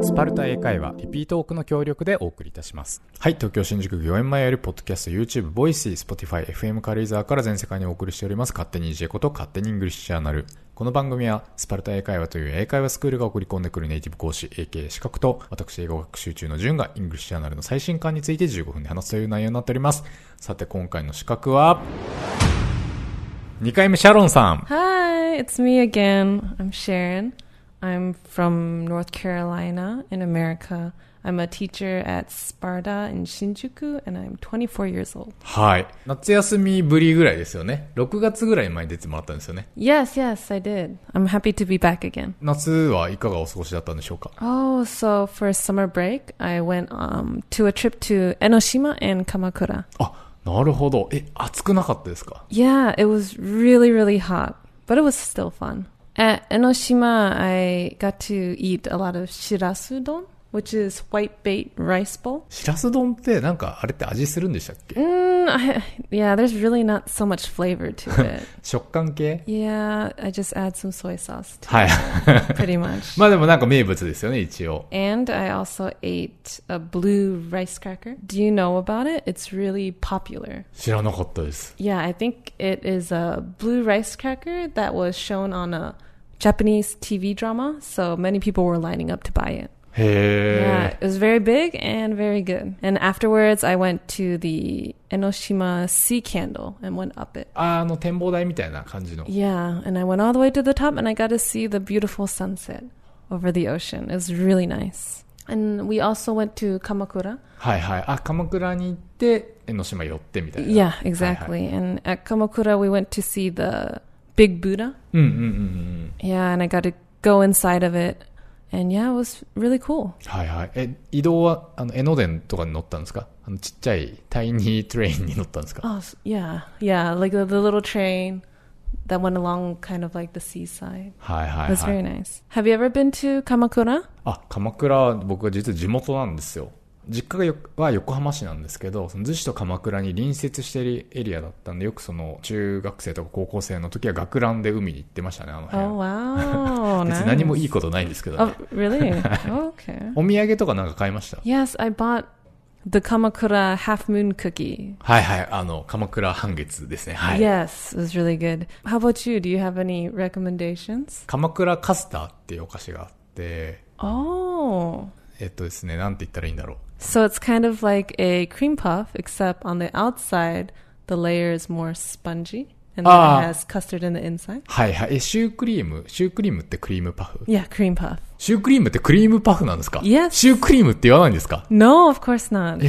スパルタ英会話、リピートオークの協力でお送りいたします。はい、東京新宿御苑前より、ポッドキャスト、YouTube、ボイシー、Spotify、FM 軽井沢から全世界にお送りしております、勝手に EJ こと勝手にイングリッシュジャーナル。この番組は、スパルタ英会話という英会話スクールが送り込んでくるネイティブ講師、 a.k.a. 刺客と、私英語学習中の順が、イングリッシュジャーナルの最新刊について15分で話すという内容になっております。さて、今回の刺客は、2回目シャロンさん。Hi, it's me again. I'm Sharon. I'm from North Carolina in America. I'm a teacher at Sparta in Shinjuku and I'm 24 years old. はい。夏休みぶりぐらいですよね。6月ぐらい前に出てもらったんですよね。 Yes, yes, I did. I'm happy to be back again. 夏はいかがお過ごしだったんでしょうか Oh, so for summer break, I went um, to a trip to Enoshima and Kamakura. あ、なるほど。え、暑くなかったですか Yeah, it was really, really hot, but it was still fun. At Enoshima, I got to eat a lot of shirasudon, which is white bait rice bowl. しらす丼ってなんかあれって味するんでしたっけ Mm, I, yeah, there's really not so much flavor to it. 食感系 yeah, I just add some soy sauce to はい。 it, pretty much. まあでもなんか名物ですよね、一応。 And I also ate a blue rice cracker. Do you know about it? It's really popular. 知らなかったです。 Yeah, I think it is a blue rice cracker that was shown on a Japanese TV drama, so many people were lining up to buy it. Yeah,へ it was very big and very good. And afterwards, I went to the Enoshima Sea Candle and went up it. ー。あの、展望台みたいな感じの。 Yeah, and I went all the way to the top and I got to see the beautiful sunset over the ocean. It was really nice. And we also went to Kamakura. はいはい。あ、鎌倉に行って、江ノ島寄ってみたいな。 Yeah, はい exactly. And at Kamakura, we went to see the big Buddha. うんうんうんうん。 Yeah, and I got to go inside of it. And yeah, it was really cool. はいはい。え、移動は、あの、江ノ電とかに乗ったんですかあの、ちっちゃいタイニートレインに乗ったんですか Oh, s- yeah, yeah, like the, the little train that went along kind of like the seaside. はいは It い was はい very。nice. Have you ever been to Kamakura? あ、鎌倉は僕は実は地元なんですよ。 実家は横浜市なんですけど、その逗子と鎌倉に隣接しているエリアだったんで、よくその中学生とか高校生の時は学ランで海に行ってましたね、あの辺。Oh, wow. 別に何もいい.ことないんですけど、Oh, ね、really? okay. お土産とかなんか買いました？Yes, I bought the Kamakura half moon cookie. はいはい、あの、鎌倉半月ですね。はい。Yes, it was really good. How about you? Do you have any recommendations? 鎌倉カスターっていうお菓子があって、Oh. えっとですね、なんて言ったらいいんだろう。So it's kind of like a cream puff, except on the outside, the layer is more spongy. And then Ah. it has custard in the inside. はいはい。え、シュークリームシュークリームってクリームパフ Yeah, cream puff. シュークリームってクリームパフなんですか Yes. シュークリームって言わないんですか No, of course not.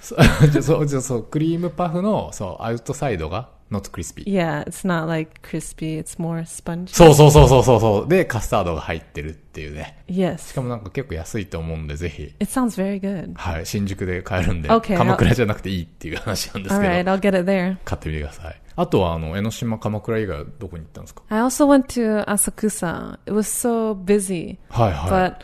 そうじゃあそう、じゃあそう、クリームパフの、そう、アウトサイドが、not crispy。Yeah, it's not like crispy, it's more spongy. そうそうそうそうそうそう。で、カスタードが入ってるっていうね。し yes. かもなんか結構安いと思うんで、ぜひ。It sounds very good. はい、新宿で買えるんで、Okay, 鎌倉じゃなくていいっていう話なんですけど、I'll get it there. 買ってみてください。あとは、あの、江ノ島、鎌倉以外はどこに行ったんですか I also went to Asakusa. It was so busy, はいはい。but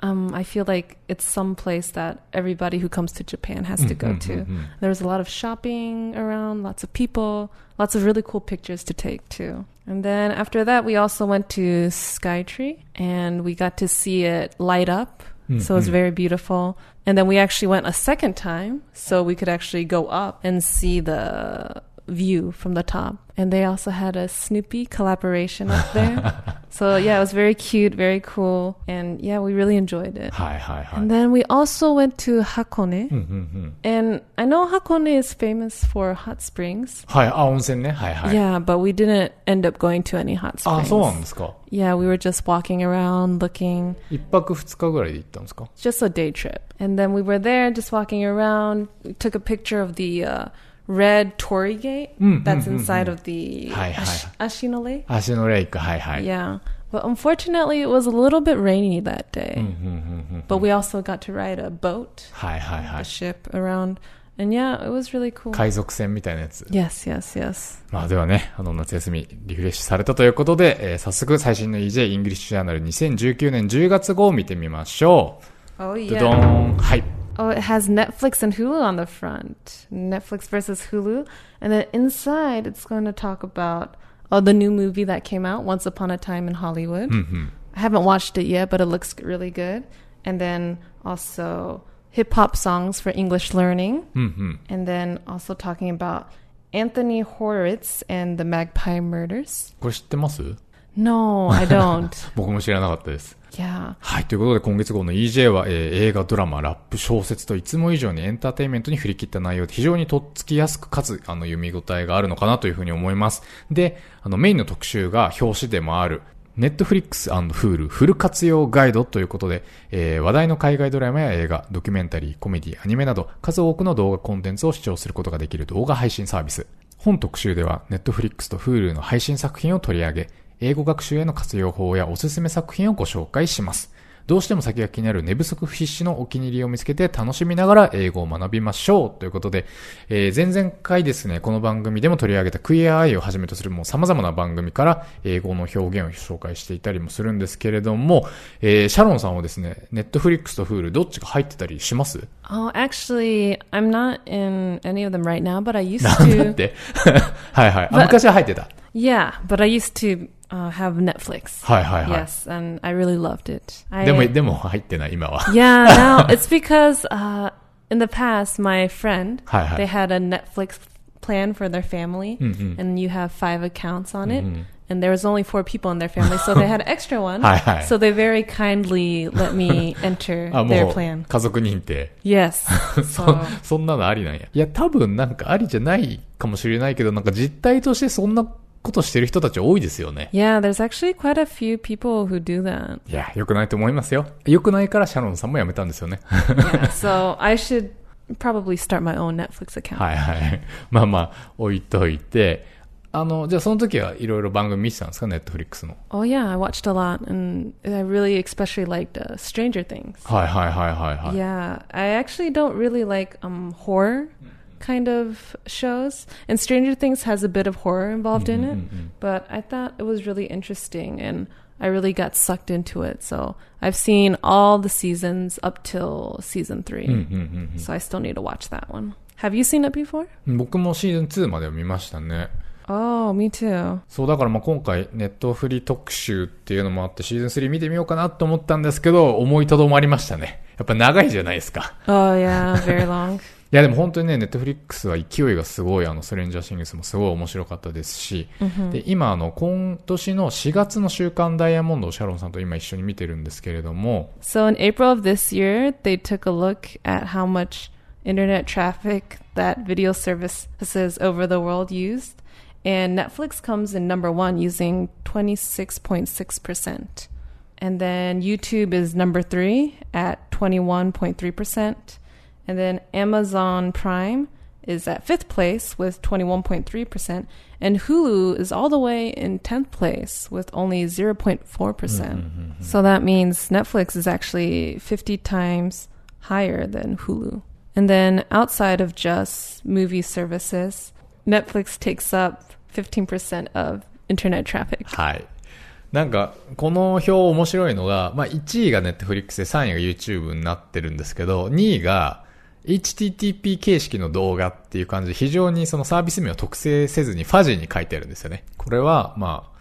um, I feel like it's some place that everybody who comes to Japan has to go to. Mm-hmm, mm-hmm. There's a lot of shopping around, lots of people, lots of really cool pictures to take too. And then after that, we also went to Skytree and we got to see it light up. Mm-hmm. So it was very beautiful. And then we actually went a second time so we could actually go up and see the view from the top. And they also had a Snoopy collaboration up there. so yeah, it was very cute, very cool. And yeah, we really enjoyed it. はいはいはい。 And then we also went to Hakone. うんうんうん。 And I know Hakone is famous for hot springs. はい、あ、温泉ね。はいはい。 Yeah, but we didn't end up going to any hot あ、 springs. そうなんですか。 Yeah, we were just walking around looking, 一泊二日ぐらいで行ったんですか just a day trip. And then we were there just walking around. We took a picture of the uh, red torii gate Mm, that's mm, mm, inside of the Hi, hi. Ash- Ashino Lake. 橋のレイク、はいはい。 Yeah. But unfortunately, it was a little bit rainy that day. うんうんうんうん But we also got to ride a boat, はいはいは a い。 ship around. And yeah, it was really cool. 海賊船みたいなやつ。 Yes, yes, yes. まあではね、あの夏休みリフレッシュされたということで、えー早速最新の EJ イングリッシュジャーナル2019年10月号を見てみましょ Oh う。ドドーン。はい。 Oh, it has Netflix and Hulu on the front. Netflix versus Hulu. And then inside, it's going to talk about oh, the new movie that came out, Once Upon a Time in Hollywood. うんうん。 I haven't watched it yet, but it looks really good. And then also hip hop songs for English learning. うんうん。 And then also talking about Anthony Horowitz and the Magpie murders. これ知ってます No, I don't. 僕も知らなかったです。yeah. はい。ということで、今月号の EJ は、えー映画、ドラマ、ラップ、小説といつも以上にエンターテインメントに振り切った内容で非常にとっつきやすく、かつ、あの、読み応えがあるのかなというふうに思います。で、あの、メインの特集が表紙でもある、Netflix Hulu フル活用ガイドということで、えー話題の海外ドラマや映画、ドキュメンタリー、コメディ、アニメなど、数多くの動画コンテンツを視聴することができる動画配信サービス。本特集では、Netflix と Hulu の配信作品を取り上げ、英語学習への活用法やおすすめ作品をご紹介します。どうしても先が気になる寝不足不必至のお気に入りを見つけて楽しみながら英語を学びましょうということで、えー前々回ですね、この番組でも取り上げたクイアアイをはじめとするもう様々な番組から英語の表現を紹介していたりもするんですけれども、えーシャロンさんはですね、ネットフリックスとフールどっちが入ってたりします？Oh, actually, I'm not in any of them right now, but I used なんだっ to. て はいはい。あ、ま昔は入ってた。Yeah, but I used to uh, have Netflix. はいはいはい。 Yes, and I really loved it. I, でも、でも入ってない、今は。 yeah, now it's because uh, in the past, my friend, はいはい they had a Netflix plan for their family, うんうん。 and you have five accounts on it. うん And there was only four people in their family, so they had an extra one. はいはい。 So they very kindly let me enter あ、 their もう plan.、家族認定。 Yes. そ So そんなのありなんや。いや、多分なんかありじゃないかもしれないけど、なんか実態としてそんな ことしてる人たち多いですよね。yeah, there's actually quite a few people who do that. いや、良くないと思いますよ。良くないからシャロンさんも辞めたんですよね。yeah, so I should probably start my own Netflix account. はいはい。まあまあ、置いといて。あの、じゃあその時はいろいろ番組見てたんですかネットフリックスの。Oh yeah, I watched a lot, and I really especially liked uh, Stranger Things. はいはいはいはいはい。Yeah, I actually don't really like um horror kind of shows, and Stranger Things has a bit of horror involved in うんうん it. But I thought it was really interesting, and I really got sucked into it. So I've seen all the seasons up till season 3 うんうんうんうん So I still need to watch that one. Have you seen it before? 僕もシーズン2までは見ましたね。 Oh, me too. そう、だからまあ今回ネットフリ特集っていうのもあってシーズン3見てみようかなと思ったんですけど、思いとどまりましたね。やっぱ長いじゃないですか。 Oh yeah, very long. いやでも本当にね、ネットフリックスは勢いがすごい、あの、ストレンジャーシングスもすごい面白かったですし、で、今あの、今年の4月の週刊ダイヤモンドをシャロンさんと今一緒に見てるんですけれども、So in April of this year, they took a look at how much internet traffic that video services over the world used. And Netflix comes in number one using 26.6%. And then YouTube is number three at 21.3%. And then Amazon Prime is at fifth place with 21.3%. And Hulu is all the way in 10th place with only 0.4%. percent So that means Netflix is actually 50 times higher than Hulu. And then outside of just movie services, Netflix takes up 15% of internet traffic. はい。なんか、この表面白いのが、まあ1位がネットフリックスで3位が YouTube になってるんですけど、2位が HTTP 形式の動画っていう感じで非常にそのサービス名を特定せずにファジーに書いてあるんですよね。これは、まあ、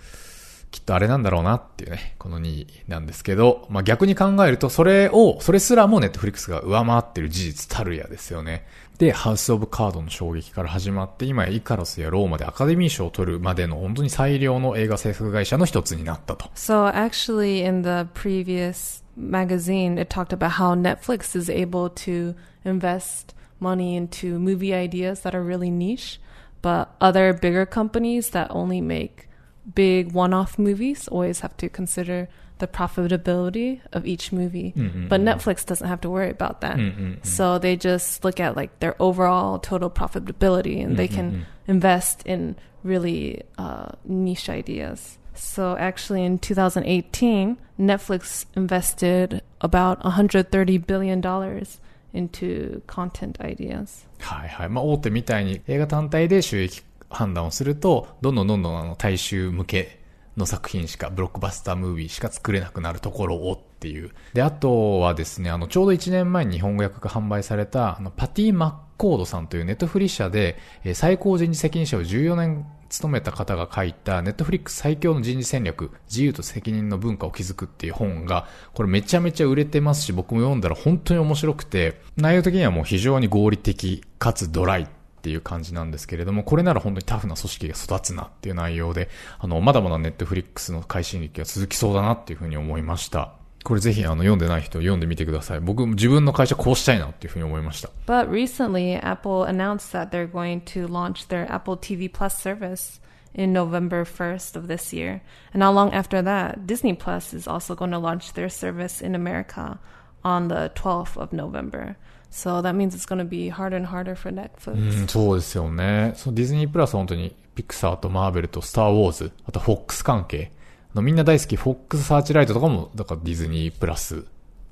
きっとあれなんだろうなっていうね、この2位なんですけど、まあ逆に考えると、それを、それすらもネットフリックスが上回ってる事実たるやですよね。で、ハウス・オブ・カードの衝撃から始まって、今やイカロスやローマでアカデミー賞を取るまでの本当に最良の映画制作会社の一つになったと。So actually, in the previous magazine, it talked about how Netflix is able to invest money into movie ideas that are really niche, but other bigger companies that only make big one-off movies always have to consider the profitability of each movie. Mm-hmm. But Netflix doesn't have to worry about that. Mm-hmm, mm-hmm. So they just look at like their overall total profitability and they can invest in really uh, niche ideas. So actually in 2018, Netflix invested about 130 billion dollars into content ideas. はいはい。まあ、大手みたいに映画単体で収益判断をすると、どんどんどんどんあの大衆向けの作品しか、ブロックバスタームービーしか作れなくなるところをっていう。で、あとはですね、あの、ちょうど1年前に日本語訳が販売された、あの、パティ・マッコードさんというネットフリ社で、え最高人事責任者を14年務めた方が書いた、ネットフリックス最強の人事戦略、自由と責任の文化を築くっていう本が、これめちゃめちゃ売れてますし、僕も読んだら本当に面白くて、内容的にはもう非常に合理的かつドライっていう感じなんですけれども、これなら本当にタフな組織が育つなっていう内容で、あの、まだまだネットフリックスの快進撃が続きそうだなっていうふうに思いました。これぜひあの読んでない人読んでみてください。僕自分の会社こうしたいなっていうふうに思いました。But recently, Apple announced that they're going to launch their Apple TV Plus service in November 1st of this year. And not long after that, Disney Plus is also going to launch their service in America on the 12th of November. So that means it's going to be harder and harder for Netflix. うん、そうですよね。そのディズニープラスは本当にピクサーとマーベルとスターウォーズ、あとフォックス関係。あのみんな大好きフォックスサーチライトとかも、だからディズニープラス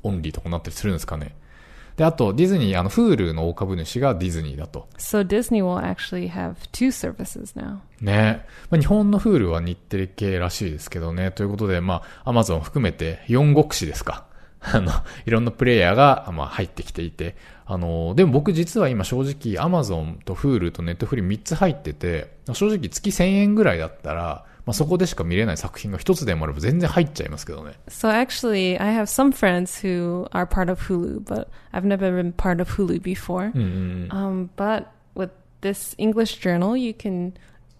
オンリーとかになったりするんですかね。で、あとディズニー、あの、 Hulu の大株主がディズニーだと。So Disney will actually have two services now. ね。まあ、日本の Hulu は日テレ系らしいですけどね。ということで、まあ、アマゾン含めて4国志ですか。あの、いろんなプレイヤーが、まあ、入ってきていて。あの、でも僕実は今正直アマゾンと Hulu とネットフリ3つ入ってて、正直月1000円ぐらいだったら、まあ、そこでしか見れない作品が一つでもあれば全然入っちゃいますけどね。So actually, I have some friends who are part of Hulu, but I've never been part of Hulu before. Um, but with this English journal, you can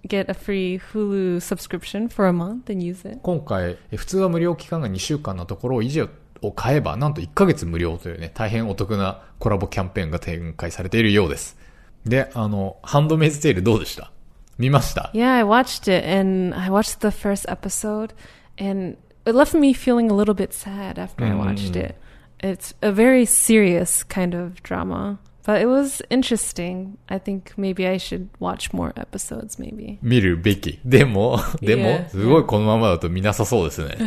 get a free Hulu subscription for a month and use it. 今回、え普通は無料期間が2週間のところを維持を買えば、なんと1ヶ月無料というね、大変お得なコラボキャンペーンが展開されているようです。で、あの、ハンドメイズテールどうでした 見ました Yeah, I watched it and I watched the first episode and it left me feeling a little bit sad after I watched Mm. it. It's a very serious kind of drama, But it was interesting. I think maybe I should watch more episodes maybe. 見るべき。でも、でも Yeah.、すごいこのままだと見なさそうですね。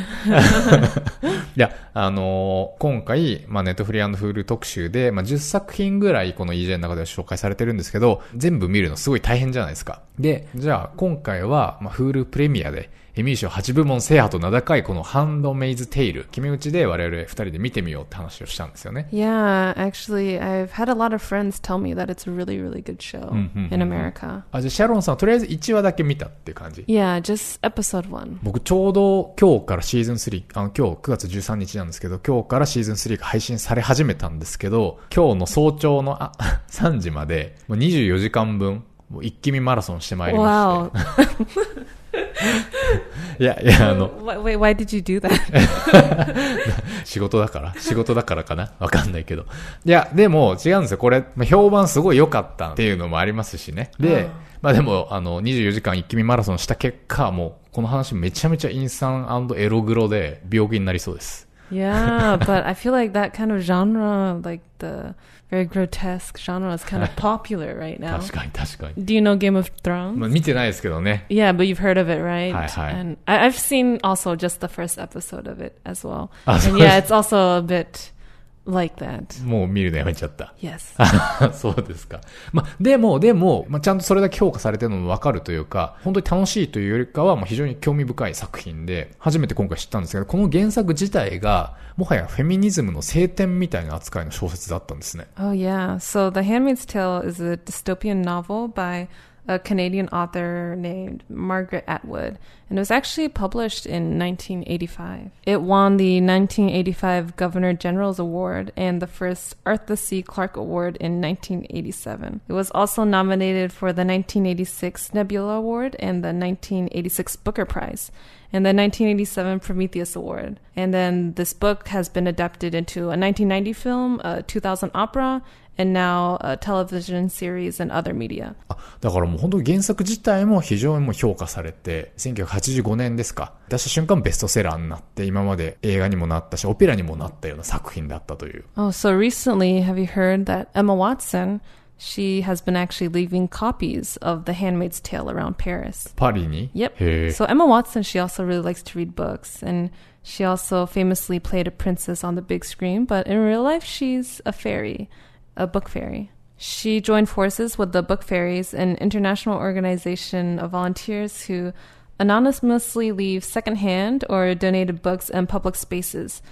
いや、あのー今回、まあ、ネットフリーフール特集で、まあ、10作品ぐらいこの EJ の中では紹介されてるんですけど、全部見るのすごい大変じゃないですか。で、じゃあ、今回は、まあ、フールプレミアで、エミー賞8部門制覇と名高いこのハンドメイズテイル、決め打ちで我々2人で見てみようって話をしたんですよね。Yeah, actually, I've had a lot of friends tell me that it's a really, really good show Mhm, in mhm. America. あ、じゃあ、シャロンさんはとりあえず1話だけ見たっていう感じ？Yeah, just episode one. 僕ちょうど今日からシーズン3、あの今日9月13日なんですけど、今日からシーズン3が配信され始めたんですけど、今日の早朝のあ 3時まで、もう24時間分、もう一気見マラソンしてまいりま Wow. して。いや、いや、あの、wait, why did you do that? 仕事だから仕事だからかな？わかんないけど。いや、でも違うんですよ。これ、まあ評判すごい良かったっていうのもありますしね。で、まあでも、あの、24時間一気見マラソンした結果、もう、この話めちゃめちゃインサンエログロで病気になりそうです。yeah, but I feel like that kind of genre, like the very grotesque genre, is kind of popular right now. 確かに確かに。 Do you know Game of Thrones? まあ、見てないですけどね。 Yeah, but you've heard of it, right? Hi, hi. And I, I've seen also just the first episode of it as well. Ah, and so yeah, it's- it's also a bit like that. もう見るのやめちゃった。Yes. そうですか。まあ、でも、でも、まあ、ちゃんとそれだけ評価されてるのもわかるというか、本当に楽しいというよりかは、まあ、非常に興味深い作品で、初めて今回知ったんですけど、この原作自体が、もはやフェミニズムの聖典みたいな扱いの小説だったんですね。Oh, yeah. So The Handmaid's Tale is a dystopian novel by a Canadian author named Margaret Atwood. And it was actually published in 1985. It won the 1985 Governor General's Award and the first Arthur C. Clarke Award in 1987. It was also nominated for the 1986 Nebula Award and the 1986 Booker Prize and the 1987 Prometheus Award. And then this book has been adapted into a 1990 film, a 2000 opera, and now a television series and other media. あ、だからもう本当に原作自体も非常にもう評価されて、1985年ですか。出した瞬間ベストセラーになって、今まで映画にもなったし、オペラにもなったような作品だったという。 Oh, so recently, have you heard that Emma Watson, she has been actually leaving copies of The Handmaid's Tale around Paris. Paris Yep. So Emma Watson, she also really likes to read books, and she also famously played a princess on the big screen, but in real life, she's a fairy, a book fairy. She joined forces with the Book Fairies, an international organization of volunteers who anonymously leave secondhand or donated books in public spaces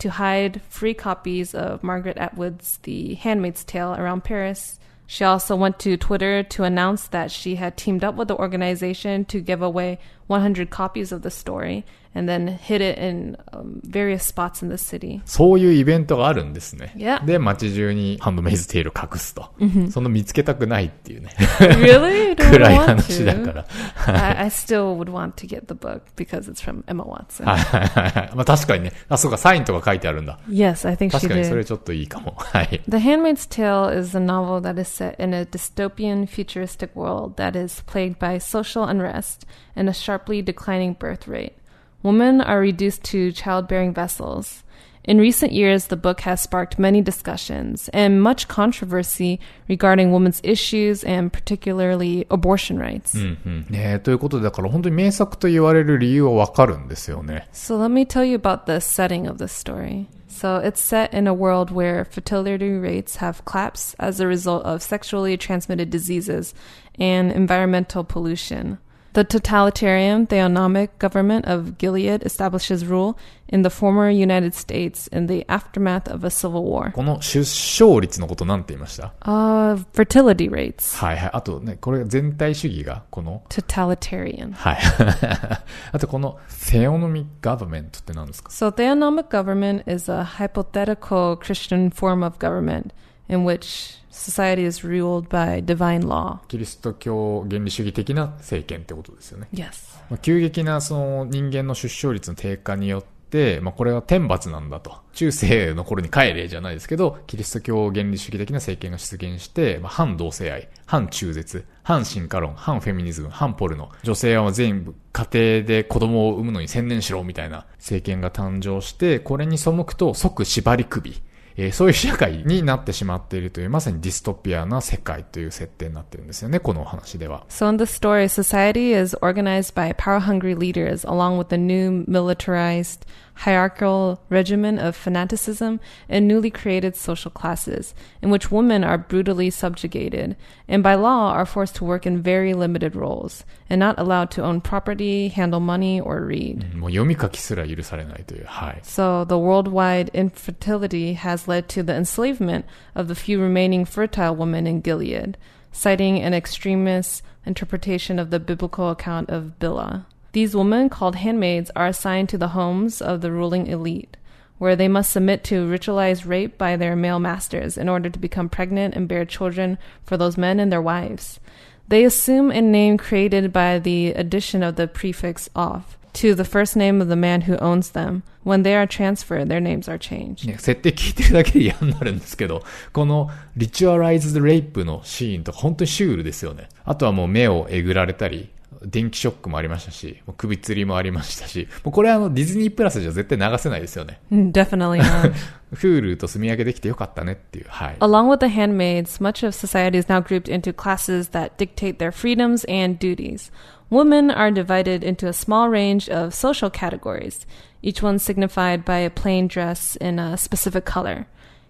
to hide free copies of Margaret Atwood's The Handmaid's Tale around Paris. She also went to Twitter to announce that she had teamed up with the organization to give away 100 copies of the story and then hid it in um, various spots in the city. そういうイベントがあるんですね。 Yeah. で、街中にハンドメイズテールを隠すと。その見つけたくないっていうね。 really? You don't 暗い want 話だか to? ら。 I, I still would want to get the book because it's from Emma Watson. はいはいはいはい。まあ確かにね。あ、そうか、サインとか書いてあるんだ。 yes, I think she 確かにそれ did. ちょっといいかも。はい。 The Handmaid's Tale is a novel that is set in a dystopian futuristic world that is plagued by social unrest and a sharply declining birth rate. Women are reduced to childbearing vessels. In recent years, the book has sparked many discussions and much controversy regarding women's issues and particularly abortion rights. うんうん。ねえ、ということで、だから本当に名作と言われる理由はわかるんですよね。 So let me tell you about the setting of this story. So it's set in a world where fertility rates have collapsed as a result of sexually transmitted diseases and environmental pollution. The totalitarian theonomic government of Gilead establishes rule in the former United States in the aftermath of a civil war. この出生率のことなんて言いました Uh, fertility rates. はいはい。あとね、これ全体主義が、この、 Totalitarian. はい。あとこの、セオノミガバメントって何ですか So, theonomic government is a hypothetical Christian form of government In which society is ruled by divine law. キリスト教原理主義的な政権ってことですよね。Yes. まあ急激なその人間の出生率の低下によって、まあ、これは天罰なんだと。中世の頃に帰れじゃないですけど、キリスト教原理主義的な政権が出現して、まあ、反同性愛、反中絶、反進化論、反フェミニズム、反ポルノ、女性は全部家庭で子供を産むのに専念しろみたいな政権が誕生して、これに背くと即縛り首。えーそういう社会になってしまっているという、まさにディストピアな世界という設定になってるんですよね、このお話では。So, in the story, society is organized by power hungry leaders along with a new militarized hierarchical regimen of fanaticism and newly created social classes, in which women are brutally subjugated and by law are forced to work in very limited roles and not allowed to own property, handle money, or read. Mm, so the worldwide infertility has led to the enslavement of the few remaining fertile women in Gilead, citing an extremist interpretation of the biblical account of Billah. These women, called handmaids, are assigned to the homes of the ruling elite, where they must submit to ritualized rape by their male masters in order to become pregnant and bear children for those men and their wives. They assume a name created by the addition of the prefix off to the first name of the man who owns them. When they are transferred, their names are changed. ね、設定聞いてるだけで嫌になるんですけど、このリチュアライズドレイプのシーンとか本当にシュールですよね。あとはもう目をえぐられたり、 電気ショックもありましたし、もう首吊りもありましたし、もうこれはあのディズニープラスじゃ絶対流せないですよね。Definitely not. フールと住み分けできてよかったねっていう、はい。Along with the handmaids, much of society is now grouped into classes that dictate their freedoms and duties. Women are divided into a small range of social categories, each one signified by a plain dress in a specific color.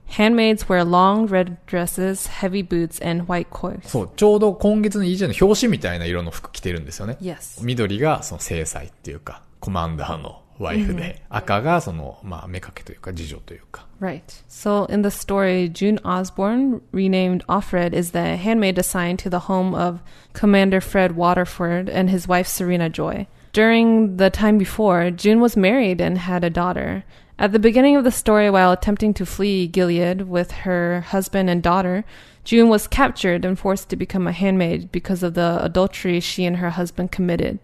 Handmaids wear long red dresses, heavy boots, and white coats. そう、ちょうど今月の EJ の表紙みたいな色の服着てるんですよね。 Yes. 緑がその制裁っていうか、コマンダーのワイフで、赤がその、まあ、目かけというか、次女というか。 Right. So in the story, June Osborne, renamed Offred, is the handmaid assigned to the home of Commander Fred Waterford and his wife Serena Joy. During the time before, June was married and had a daughter. At the beginning of the story, while attempting to flee Gilead with her husband and daughter, June was captured and forced to become a handmaid because of the adultery she and her husband committed.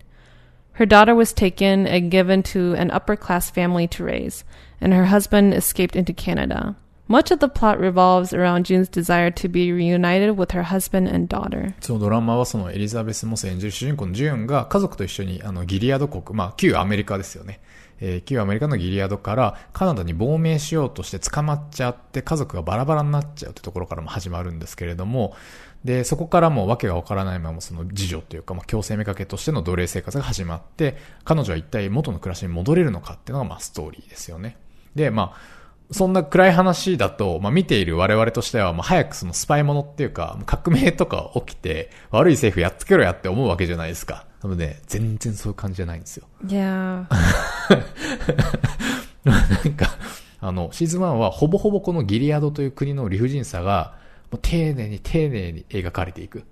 Her daughter was taken and given to an upper class family to raise, and her husband escaped into Canada. Much of the plot revolves around June's desire to be reunited with her husband and daughter. そのドラマはそのエリザベス・モス演じる主人公のジューンが家族と一緒にあのギリアド国、まあ旧アメリカですよね。 えー旧アメリカのギリアドからカナダに亡命しようとして捕まっちゃって家族がバラバラになっちゃうというところからも始まるんですけれども、で、そこからもう訳がわからないままその次女というか、まあ強制目かけとしての奴隷生活が始まって、彼女は一体元の暮らしに戻れるのかっていうのがまあストーリーですよね。で、まあ、そんな暗い話だと、まあ、見ている我々としては、まあ、早くそのスパイものっていうか、革命とか起きて、悪い政府やっつけろやって思うわけじゃないですか。なので、全然そういう感じじゃないんですよ。Yeah. なんか、あの、シーズン1はほぼほぼこのギリアドという国の理不尽さが、もう丁寧に丁寧に描かれていく。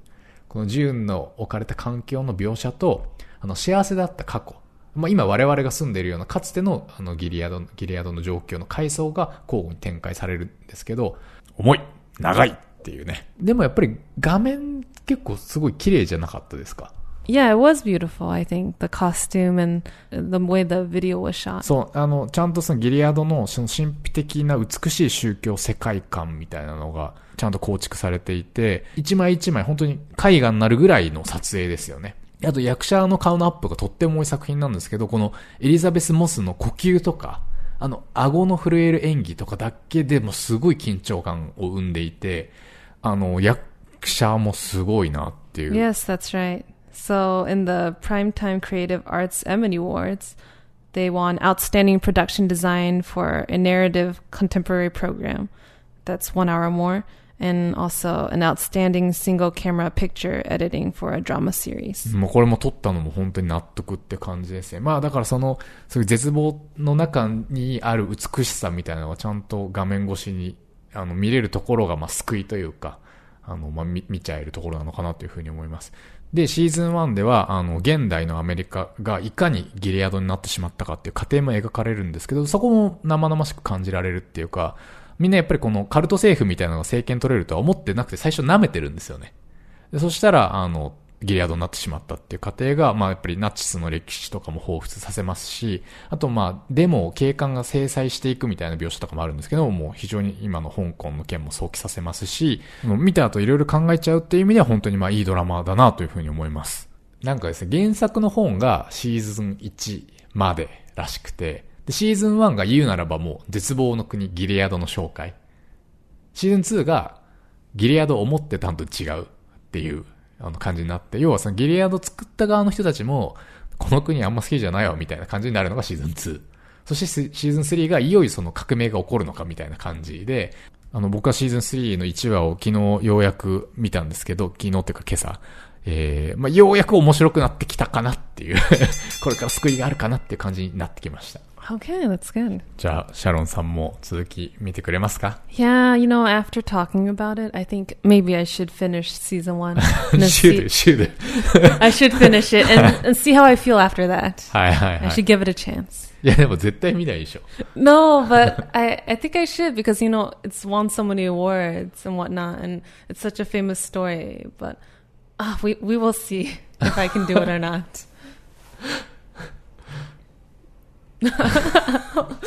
このジューンの置かれた環境の描写と、あの、幸せだった過去。まあ、今我々が住んでいるようなかつてのあのギリアド、ギリアドの状況の階層が交互に展開されるんですけど、重い長いっていうね。でもやっぱり画面結構すごい綺麗じゃなかったですか？Yeah, it was beautiful, I think. The costume and the way the video was shot. そう、あの、ちゃんとそのギリアドのその神秘的な美しい宗教世界観みたいなのがちゃんと構築されていて、一枚一枚本当に絵画になるぐらいの撮影ですよね。あと役者の顔のアップがとっても多い作品なんですけど、このエリザベス・モスの呼吸とか、あの、顎の震える演技とかだけでもすごい緊張感を生んでいて、あの、役者もすごいなっていう。Yes, that's right. So, in the Primetime Creative Arts Emmy Awards, they won Outstanding Production Design for a narrative contemporary program that's one hour more, and also an Outstanding Single Camera Picture Editing for a drama series. もうこれも撮ったのも本当に納得って感じですね。まあだからその、そういう絶望の中にある美しさみたいなのがちゃんと画面越しにあの見れるところがまあ救いというか、あの、まあ見見ちゃえるところなのかなというふうに思います。で、シーズン1では、あの、現代のアメリカがいかにギリアドになってしまったかっていう過程も描かれるんですけど、そこも生々しく感じられるっていうか、みんなやっぱりこのカルト政府みたいなのが政権取れるとは思ってなくて最初舐めてるんですよね。でそしたら、あの、ギリアドになってしまったっていう過程が、まあやっぱりナチスの歴史とかも彷彿させますし、あとまあデモを警官が制裁していくみたいな描写とかもあるんですけども、もう非常に今の香港の件も想起させますし、もう見た後いろいろ考えちゃうっていう意味では本当にまあいいドラマだなというふうに思います。なんかですね、原作の本がシーズン1までらしくて、でシーズン1が言うならばもう絶望の国ギリアドの紹介。シーズン2がギリアドを思ってたんと違うっていうあの感じになって、要はそのギリアード作った側の人たちも、この国あんま好きじゃないわみたいな感じになるのがシーズン2。そしてシシーズン3がいよいよその革命が起こるのかみたいな感じで、あの僕はシーズン3の1話を昨日ようやく見たんですけど、昨日っていうか今朝、えー、まあ、ようやく面白くなってきたかなっていう、これから救いがあるかなっていう感じになってきました。Okay, that's good. じゃあ、シャロンさんも続き見てくれますか Yeah, you know, after talking about it, I think maybe I should finish season one. and then シュー see- ル、シュール。 I should finish it and, and see how I feel after that. はいはい I はい。 should give it a chance. いや、でも絶対見ないでしょ。 No, but I, I think I should because you know it's won so many awards and whatnot, and it's such a famous story. But ah, we we will see if I can do it or not. but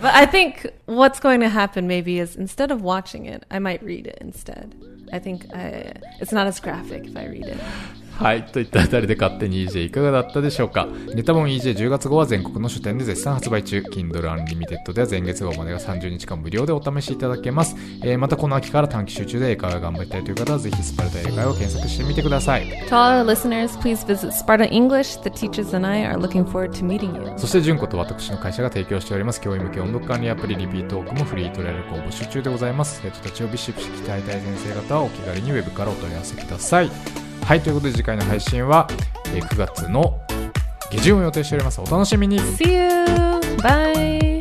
I think what's going to happen maybe is instead of watching it, I might read it instead. I think I, it's not as graphic if I read it. はい。といったあたりで勝手に EJ いかがだったでしょうか？ネタ本 EJ10 月号は全国の書店で絶賛発売中。Kindle Unlimited では前月号までが30日間無料でお試しいただけます。えーまたこの秋から短期集中で英会話頑張りたいという方はぜひスパルタ英会話を検索してみてください。To all our listeners, please visit Sparta English. The teachers and I are looking forward to meeting you. そして、純子と私の会社が提供しております、教員向け音読管理アプリリピートークもフリートライアル公募集中でございます。生徒たちをビシビシ鍛えたい先生方はお気軽にウェブからお問い合わせください。はい、ということで次回の配信は、えー9月の下旬を予定しております。お楽しみに See you. Bye.